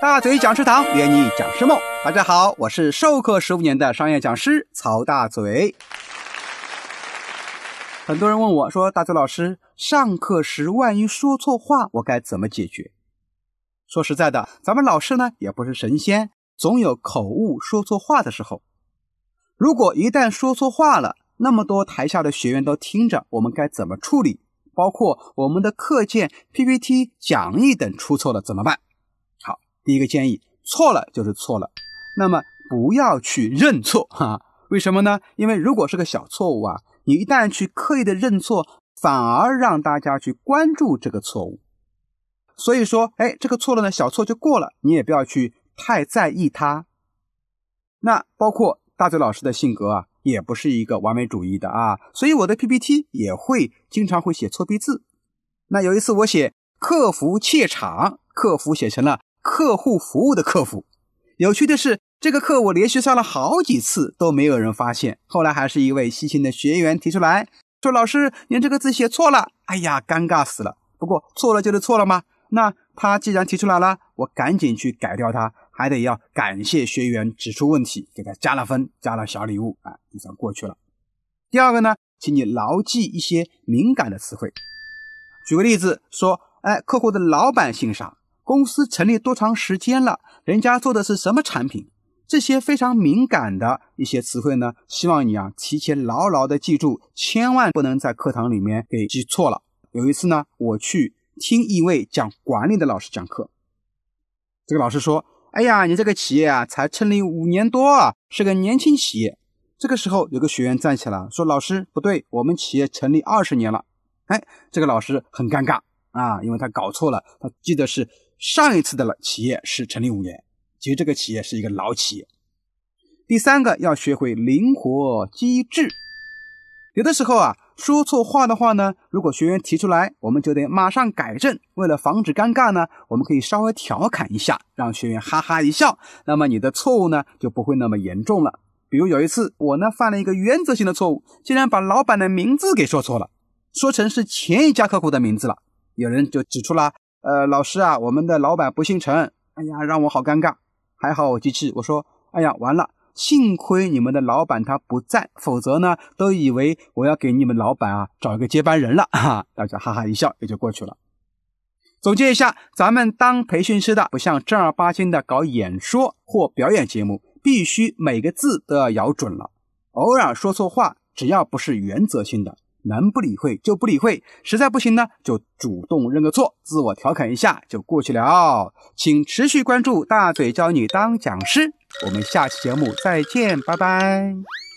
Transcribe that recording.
大嘴讲师堂圆你讲师梦。大家好，我是授课十五年的商业讲师曹大嘴。很多人问我说：“大嘴老师，上课时万一说错话，我该怎么解决？”说实在的，咱们老师呢也不是神仙，总有口误说错话的时候。如果一旦说错话了，那么多台下的学员都听着，我们该怎么处理？包括我们的课件、PPT、讲义等出错了怎么办？第一个建议，错了就是错了，那么不要去认错哈。为什么呢？因为如果是个小错误啊，你一旦去刻意的认错，反而让大家去关注这个错误。所以说，哎，这个错了呢，小错就过了，你也不要去太在意它。那包括大嘴老师的性格啊。也不是一个完美主义的啊，所以我的 PPT 也会经常会写错别字。那有一次我写客服怯场，客服写成了客户服务的客服。有趣的是，这个课我连续上了好几次都没有人发现，后来还是一位细心的学员提出来说：“老师，您这个字写错了。”哎呀，尴尬死了。不过错了就是错了吗？那他既然提出来了，我赶紧去改掉它。还得要感谢学员指出问题，给他加了分，加了小礼物，啊，就算过去了。第二个呢，请你牢记一些敏感的词汇。举个例子说，哎，客户的老板姓啥？公司成立多长时间了？人家做的是什么产品？这些非常敏感的一些词汇呢，希望你啊提前牢牢的记住，千万不能在课堂里面给记错了。有一次呢，我去听一位讲管理的老师讲课，这个老师说。哎呀，你这个企业啊，才成立五年多啊，是个年轻企业。这个时候，有个学员站起来说：“老师，不对，我们企业成立二十年了。”哎，这个老师很尴尬啊，因为他搞错了，他记得是上一次的了企业是成立五年，其实这个企业是一个老企业。第三个要学会灵活机智，有的时候啊。说错话的话呢，如果学员提出来，我们就得马上改正。为了防止尴尬呢，我们可以稍微调侃一下，让学员哈哈一笑，那么你的错误呢就不会那么严重了。比如有一次，我呢犯了一个原则性的错误，竟然把老板的名字给说错了，说成是前一家客户的名字了。有人就指出了，呃，老师啊，我们的老板不姓陈。哎呀，让我好尴尬。还好我机智，我说，哎呀，完了。幸亏你们的老板他不在，否则呢，都以为我要给你们老板啊找一个接班人了哈，大家哈哈一笑也就过去了。总结一下，咱们当培训师的不像正儿八经的搞演说或表演节目，必须每个字都要咬准了。偶尔说错话，只要不是原则性的，能不理会就不理会，实在不行呢，就主动认个错，自我调侃一下就过去了。请持续关注大嘴教你当讲师。我们下期节目再见，拜拜。